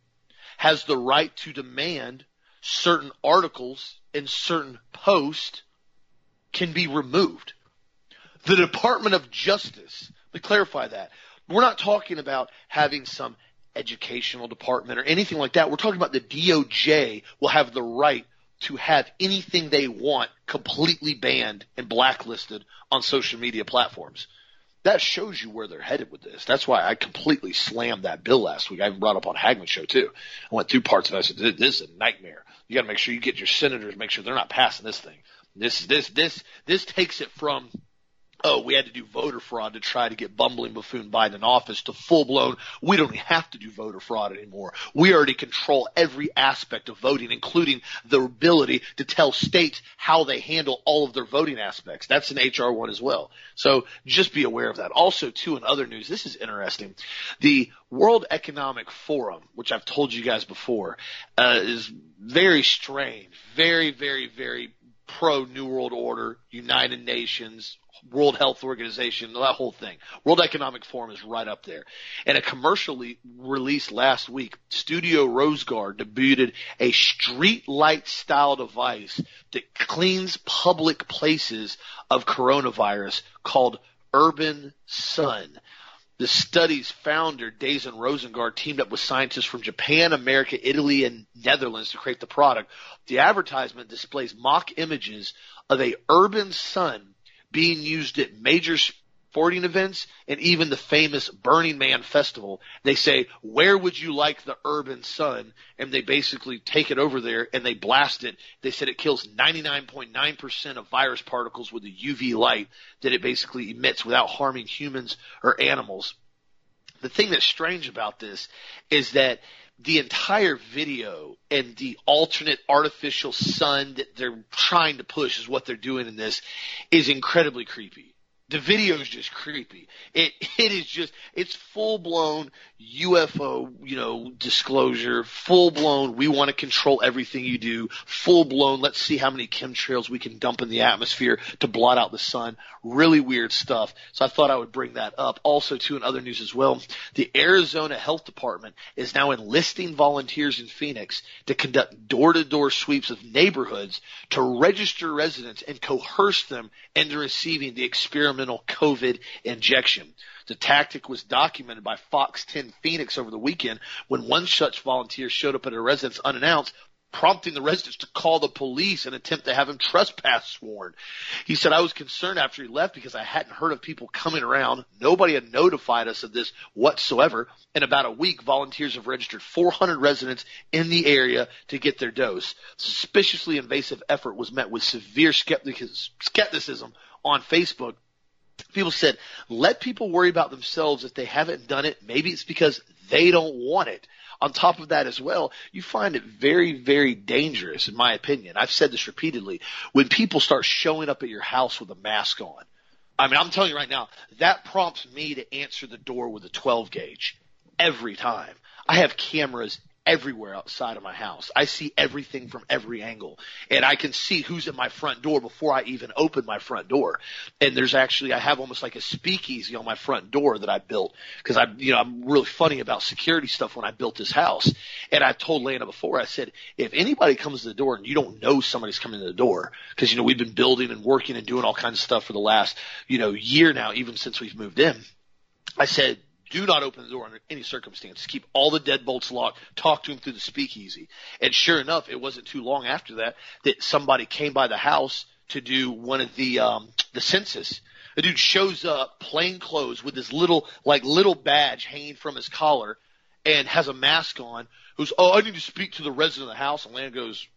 has the right to demand certain articles and certain posts can be removed. The Department of Justice, to clarify that, we're not talking about having some educational department or anything like that. We're talking about the DOJ will have the right to have anything they want completely banned and blacklisted on social media platforms that shows you where they're headed with this. That's why I completely slammed that bill last week. I brought up on Hagmann show too. I went through parts of it. I said, this is a nightmare. You got to make sure you get your senators, make sure they're not passing this thing. This, this, this, this takes it from oh, we had to do voter fraud to try to get bumbling buffoon Biden in office to full blown, we don't have to do voter fraud anymore. We already control every aspect of voting, including the ability to tell states how they handle all of their voting aspects. That's an HR one as well. So just be aware of that. Also, too, in other news, this is interesting. The World Economic Forum, which I've told you guys before, uh, is very strange, very, very, very pro New World Order, United Nations, World Health Organization, that whole thing. World Economic Forum is right up there. And a commercially released last week, Studio Roosegaarde debuted a street light style device that cleans public places of coronavirus called Urban Sun. The study's founder, Dazen Rosengard, teamed up with scientists from Japan, America, Italy, and Netherlands to create the product. The advertisement displays mock images of a urban sun being used at major sporting events and even the famous Burning Man festival. They say, where would you like the urban sun? And they basically take it over there and they blast it. They said it kills 99.9% of virus particles with the UV light that it basically emits without harming humans or animals. The thing that's strange about this is that the entire video and the alternate artificial sun that they're trying to push is what they're doing in this is incredibly creepy the video is just creepy. It it is just it's full blown UFO, you know, disclosure, full blown we want to control everything you do, full blown let's see how many chemtrails we can dump in the atmosphere to blot out the sun. Really weird stuff. So I thought I would bring that up. Also too in other news as well, the Arizona Health Department is now enlisting volunteers in Phoenix to conduct door-to-door sweeps of neighborhoods to register residents and coerce them into receiving the experiment experimental COVID injection. The tactic was documented by Fox 10 Phoenix over the weekend when one such volunteer showed up at a residence unannounced, prompting the residents to call the police and attempt to have him trespass sworn. He said, I was concerned after he left because I hadn't heard of people coming around. Nobody had notified us of this whatsoever. In about a week, volunteers have registered 400 residents in the area to get their dose. Suspiciously invasive effort was met with severe skepticism on Facebook people said, let people worry about themselves if they haven't done it. Maybe it's because they don't want it. On top of that as well, you find it very, very dangerous, in my opinion. I've said this repeatedly. When people start showing up at your house with a mask on, I mean, I'm telling you right now, that prompts me to answer the door with a 12 gauge every time. I have cameras everywhere outside of my house. I see everything from every angle and I can see who's at my front door before I even open my front door. And there's actually, I have almost like a speakeasy on my front door that I built because I, you know, I'm really funny about security stuff when I built this house. And I told Lana before, I said, if anybody comes to the door and you don't know somebody's coming to the door, because, you know, we've been building and working and doing all kinds of stuff for the last, you know, year now, even since we've moved in. I said, do not open the door under any circumstances. Keep all the deadbolts locked. Talk to him through the speakeasy. And sure enough, it wasn't too long after that that somebody came by the house to do one of the um, the census. A dude shows up, plain clothes, with his little like little badge hanging from his collar, and has a mask on. Who's oh, I need to speak to the resident of the house. And Lana goes,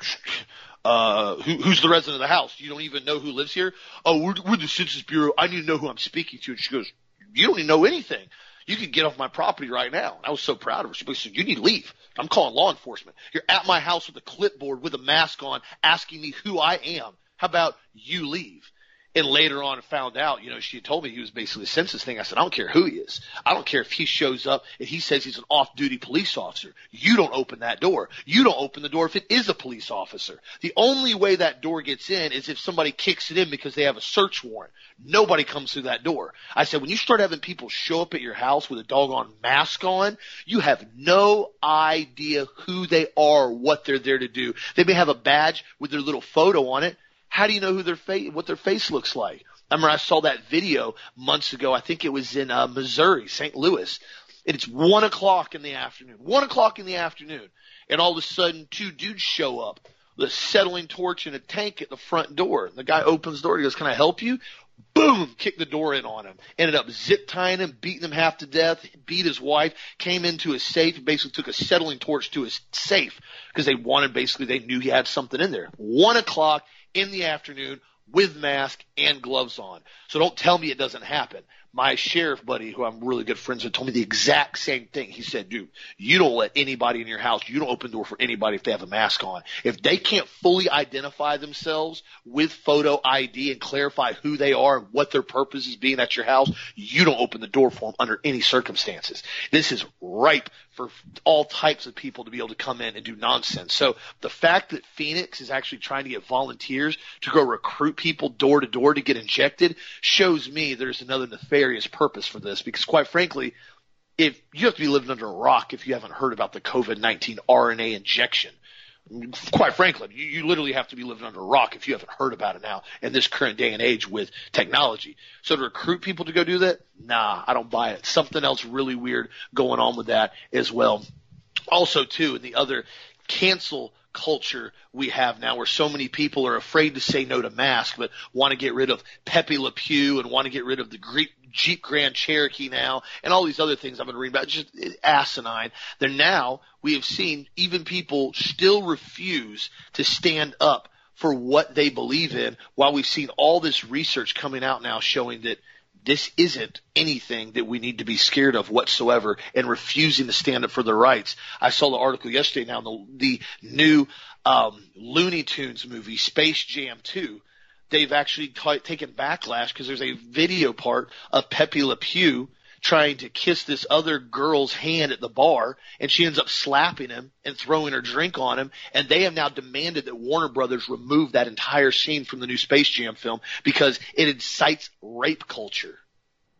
uh, who, who's the resident of the house? You don't even know who lives here? Oh, we're, we're the Census Bureau. I need to know who I'm speaking to. And she goes, you don't even know anything. You can get off my property right now. I was so proud of her. She said, you need to leave. I'm calling law enforcement. You're at my house with a clipboard with a mask on asking me who I am. How about you leave? And later on found out, you know, she told me he was basically a census thing. I said, I don't care who he is. I don't care if he shows up and he says he's an off-duty police officer. You don't open that door. You don't open the door if it is a police officer. The only way that door gets in is if somebody kicks it in because they have a search warrant. Nobody comes through that door. I said, when you start having people show up at your house with a doggone mask on, you have no idea who they are, what they're there to do. They may have a badge with their little photo on it. How do you know who their face, what their face looks like? I remember I saw that video months ago. I think it was in uh, Missouri, St. Louis. And it's one o'clock in the afternoon. One o'clock in the afternoon. And all of a sudden, two dudes show up with a settling torch and a tank at the front door. And the guy opens the door. He goes, "Can I help you?" Boom! Kicked the door in on him. Ended up zip tying him, beating him half to death. Beat his wife. Came into his safe. Basically took a settling torch to his safe because they wanted. Basically, they knew he had something in there. One o'clock in the afternoon with mask and gloves on. So don't tell me it doesn't happen my sheriff buddy, who I'm really good friends with, told me the exact same thing. He said, dude, you don't let anybody in your house, you don't open the door for anybody if they have a mask on. If they can't fully identify themselves with photo ID and clarify who they are and what their purpose is being at your house, you don't open the door for them under any circumstances. This is ripe for all types of people to be able to come in and do nonsense. So the fact that Phoenix is actually trying to get volunteers to go recruit people door to door to get injected shows me there's another nefarious purpose for this because quite frankly, if you have to be living under a rock if you haven't heard about the COVID-19 RNA injection. Quite frankly, you, you literally have to be living under a rock if you haven't heard about it now in this current day and age with technology. So to recruit people to go do that, nah, I don't buy it. Something else really weird going on with that as well. Also, too, in the other cancel culture we have now where so many people are afraid to say no to masks but want to get rid of Pepe Le Pew and want to get rid of the Greek Jeep Grand Cherokee now and all these other things I've been reading about just asinine. They're now we have seen even people still refuse to stand up for what they believe in while we've seen all this research coming out now showing that this isn't anything that we need to be scared of whatsoever and refusing to stand up for their rights. I saw the article yesterday now, the, the new um, Looney Tunes movie, Space Jam 2. They've actually taken backlash because there's a video part of Pepe Le Pew trying to kiss this other girl's hand at the bar and she ends up slapping him and throwing her drink on him and they have now demanded that Warner Brothers remove that entire scene from the new Space Jam film because it incites rape culture.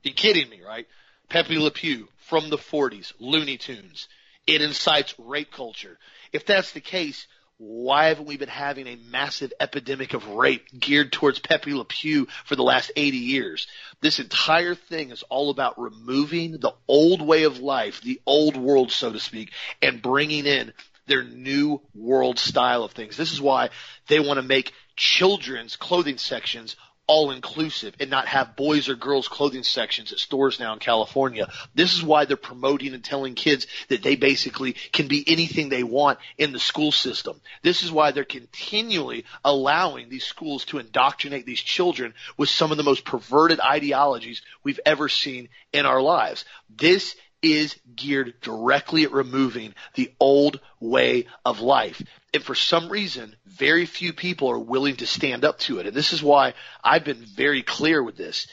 You kidding me, right? Pepe Le Pew from the 40s, Looney Tunes. It incites rape culture. If that's the case, why haven't we been having a massive epidemic of rape geared towards Pepe Le Pew for the last 80 years? This entire thing is all about removing the old way of life, the old world, so to speak, and bringing in their new world style of things. This is why they want to make children's clothing sections all inclusive and not have boys or girls clothing sections at stores now in California. This is why they're promoting and telling kids that they basically can be anything they want in the school system. This is why they're continually allowing these schools to indoctrinate these children with some of the most perverted ideologies we've ever seen in our lives. This is geared directly at removing the old way of life. And for some reason, very few people are willing to stand up to it. And this is why I've been very clear with this.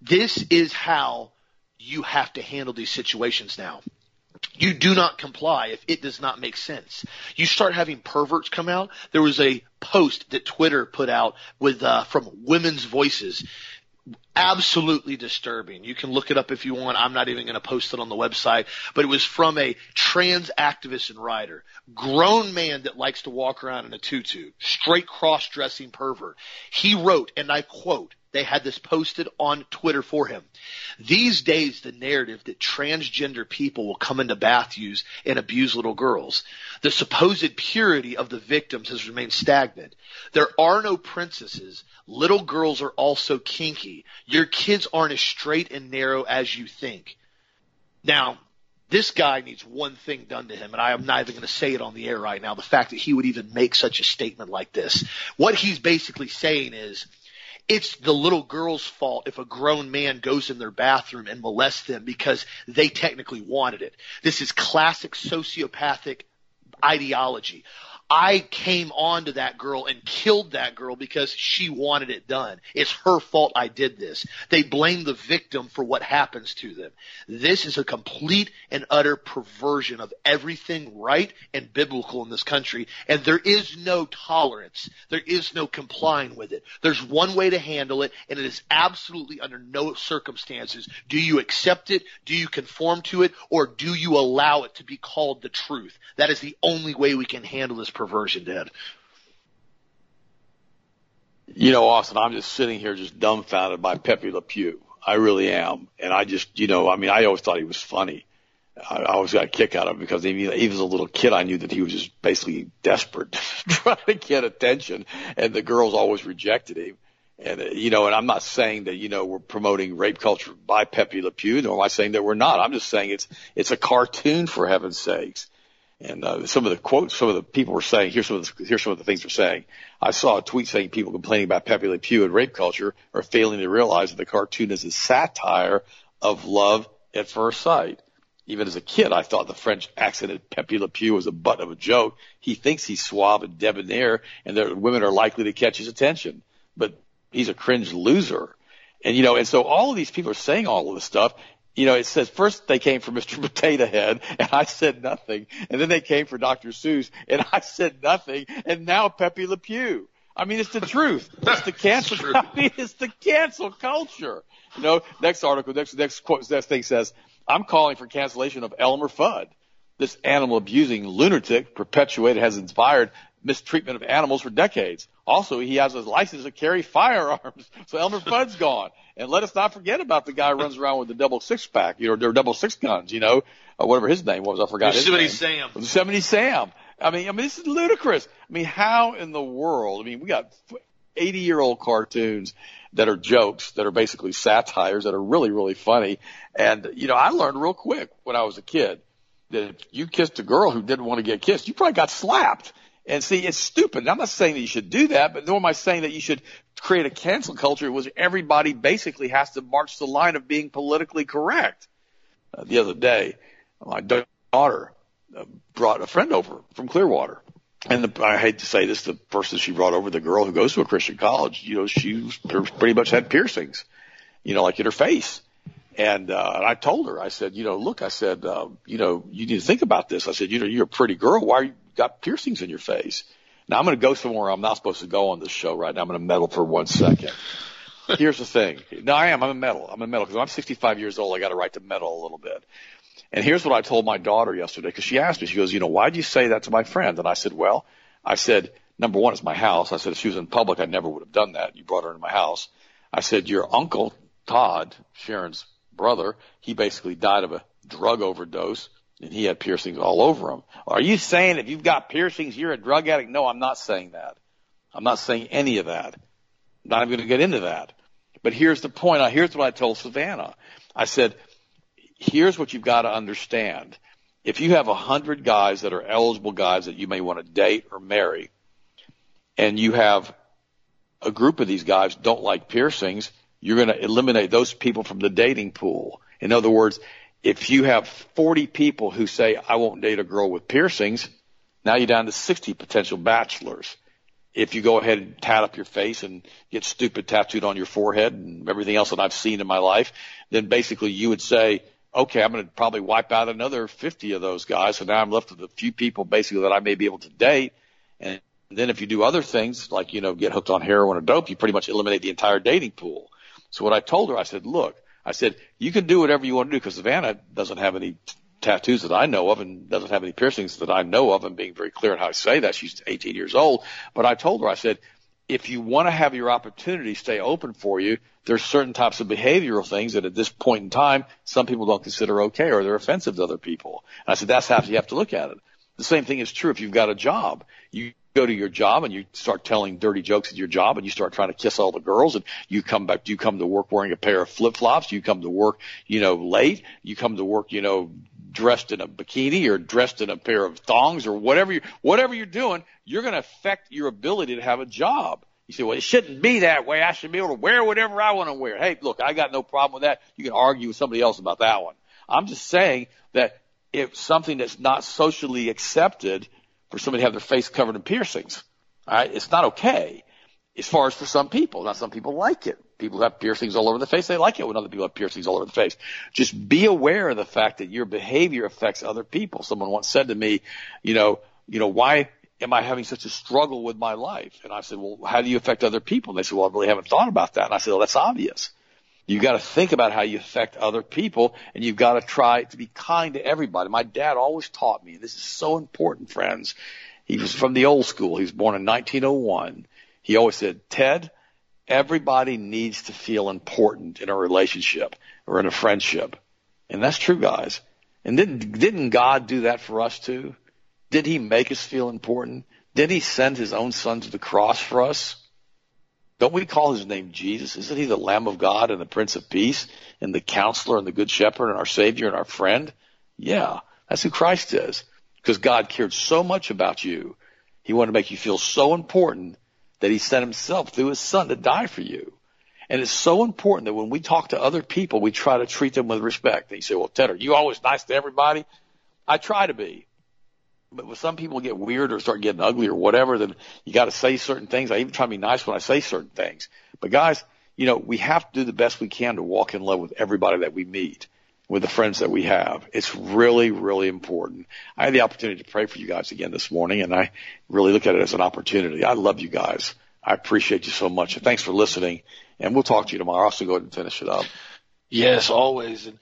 This is how you have to handle these situations now. You do not comply if it does not make sense. You start having perverts come out. There was a post that Twitter put out with uh, from Women's Voices absolutely disturbing. You can look it up if you want. I'm not even going to post it on the website, but it was from a trans activist and writer, grown man that likes to walk around in a tutu, straight cross-dressing pervert. He wrote, and I quote, they had this posted on Twitter for him. These days, the narrative that transgender people will come into baths and abuse little girls. The supposed purity of the victims has remained stagnant. There are no princesses. Little girls are also kinky. Your kids aren't as straight and narrow as you think. Now, this guy needs one thing done to him, and I am not even going to say it on the air right now. The fact that he would even make such a statement like this. What he's basically saying is, it's the little girl's fault if a grown man goes in their bathroom and molests them because they technically wanted it. This is classic sociopathic ideology. I came on to that girl and killed that girl because she wanted it done. It's her fault I did this. They blame the victim for what happens to them. This is a complete and utter perversion of everything right and biblical in this country. And there is no tolerance. There is no complying with it. There's one way to handle it and it is absolutely under no circumstances do you accept it, do you conform to it, or do you allow it to be called the truth. That is the only way we can handle this perversion, Dad. You know, Austin, I'm just sitting here just dumbfounded by Pepe Le Pew. I really am. And I just, you know, I mean, I always thought he was funny. I, I always got a kick out of him because even, even as a little kid, I knew that he was just basically desperate, trying to get attention, and the girls always rejected him. And, uh, you know, and I'm not saying that, you know, we're promoting rape culture by Pepe Le Pew, nor am I saying that we're not. I'm just saying it's, it's a cartoon for heaven's sakes. And uh, some of the quotes, some of the people were saying, here's some of the, here's some of the things they're saying. I saw a tweet saying people complaining about Pepe Le Pew and rape culture are failing to realize that the cartoon is a satire of love at first sight. Even as a kid, I thought the French accented Pepe Le Pew was a butt of a joke. He thinks he's suave and debonair, and that women are likely to catch his attention. But he's a cringe loser. And you know, and so all of these people are saying all of this stuff, you know, it says first they came for Mr. Potato Head and I said nothing. And then they came for Dr. Seuss and I said nothing. And now Pepe Le Pew. I mean, it's the truth. It's the cancel. It's. I mean, it's the cancel culture. You know, next article, next, next quote, next thing says, I'm calling for cancellation of Elmer Fudd. This animal abusing lunatic perpetuated has inspired mistreatment of animals for decades. Also, he has a license to carry firearms. So Elmer Fudd's gone. And let us not forget about the guy who runs around with the double six pack, you know, their double six guns, you know, uh, whatever his name was. I forgot his Yosemite name. Sam. Yosemite Sam. I mean, I mean, this is ludicrous. I mean, how in the world? I mean, we got 80 year old cartoons that are jokes, that are basically satires, that are really, really funny. And, you know, I learned real quick when I was a kid that if you kissed a girl who didn't want to get kissed, you probably got slapped. And see, it's stupid. I'm not saying that you should do that, but nor am I saying that you should create a cancel culture which everybody basically has to march the line of being politically correct. Uh, the other day, my daughter uh, brought a friend over from Clearwater. And the, I hate to say this, the person she brought over, the girl who goes to a Christian college, you know, she pretty much had piercings, you know, like in her face. And, uh, and I told her, I said, you know, look, I said, uh, you know, you need to think about this. I said, you know, you're a pretty girl. Why are you got piercings in your face? Now I'm going to go somewhere I'm not supposed to go on this show right now. I'm going to meddle for one second. Here's the thing. No, I am. I'm a meddle. I'm a meddle because I'm 65 years old. I got a right to meddle a little bit. And here's what I told my daughter yesterday because she asked me, she goes, you know, why'd you say that to my friend? And I said, well, I said, number one, it's my house. I said, if she was in public, I never would have done that. You brought her into my house. I said, your uncle, Todd, Sharon's brother, he basically died of a drug overdose and he had piercings all over him. Are you saying if you've got piercings, you're a drug addict? No, I'm not saying that. I'm not saying any of that. I'm not even going to get into that. But here's the point. Here's what I told Savannah. I said, here's what you've got to understand. If you have a hundred guys that are eligible guys that you may want to date or marry, and you have a group of these guys don't like piercings, you're going to eliminate those people from the dating pool. In other words, if you have 40 people who say, I won't date a girl with piercings, now you're down to 60 potential bachelors. If you go ahead and tat up your face and get stupid tattooed on your forehead and everything else that I've seen in my life, then basically you would say, okay, I'm going to probably wipe out another 50 of those guys. So now I'm left with a few people basically that I may be able to date. And then if you do other things like, you know, get hooked on heroin or dope, you pretty much eliminate the entire dating pool. So what I told her, I said, look, I said, you can do whatever you want to do because Savannah doesn't have any tattoos that I know of and doesn't have any piercings that I know of. I'm being very clear on how I say that. She's 18 years old. But I told her, I said, if you want to have your opportunity stay open for you, there's certain types of behavioral things that at this point in time, some people don't consider okay or they're offensive to other people. And I said, that's how you have to look at it. The same thing is true if you've got a job. You go to your job and you start telling dirty jokes at your job and you start trying to kiss all the girls and you come back, you come to work wearing a pair of flip flops. You come to work, you know, late. You come to work, you know, dressed in a bikini or dressed in a pair of thongs or whatever you whatever you're doing, you're going to affect your ability to have a job. You say, well, it shouldn't be that way. I should be able to wear whatever I want to wear. Hey, look, I got no problem with that. You can argue with somebody else about that one. I'm just saying that if something that's not socially accepted for somebody to have their face covered in piercings, all right, it's not okay. As far as for some people, now some people like it. People who have piercings all over the face. They like it when other people have piercings all over the face. Just be aware of the fact that your behavior affects other people. Someone once said to me, you know, you know, why am I having such a struggle with my life? And I said, well, how do you affect other people? And they said, well, I really haven't thought about that. And I said, well, that's obvious. You've got to think about how you affect other people and you've got to try to be kind to everybody. My dad always taught me, this is so important, friends. He was from the old school. He was born in 1901. He always said, Ted, everybody needs to feel important in a relationship or in a friendship. And that's true, guys. And didn't, didn't God do that for us too? Did he make us feel important? Did he send his own son to the cross for us? Don't we call his name Jesus? Isn't he the Lamb of God and the Prince of Peace and the counselor and the good shepherd and our savior and our friend? Yeah, that's who Christ is. Because God cared so much about you. He wanted to make you feel so important that he sent himself through his son to die for you. And it's so important that when we talk to other people, we try to treat them with respect. And you say, well, Ted, are you always nice to everybody? I try to be. But when some people get weird or start getting ugly or whatever, then you got to say certain things. I even try to be nice when I say certain things. But guys, you know, we have to do the best we can to walk in love with everybody that we meet, with the friends that we have. It's really, really important. I had the opportunity to pray for you guys again this morning, and I really look at it as an opportunity. I love you guys. I appreciate you so much. Thanks for listening, and we'll talk to you tomorrow. I'll also go ahead and finish it up. Yes, always. And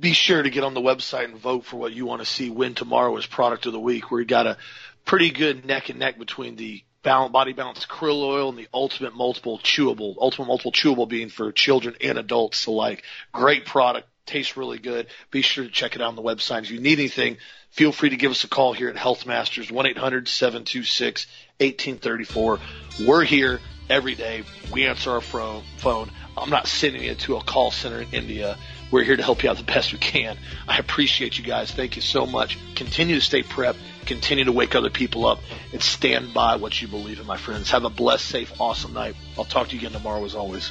be sure to get on the website and vote for what you want to see win tomorrow as product of the week. We got a pretty good neck and neck between the body balance krill oil and the ultimate multiple chewable, ultimate multiple chewable being for children and adults alike. Great product. Tastes really good. Be sure to check it out on the website. If you need anything, feel free to give us a call here at Health Masters, 1-800-726-1834. We're here every day. We answer our phone. I'm not sending you to a call center in India. We're here to help you out the best we can. I appreciate you guys. Thank you so much. Continue to stay prepped. Continue to wake other people up and stand by what you believe in, my friends. Have a blessed, safe, awesome night. I'll talk to you again tomorrow as always.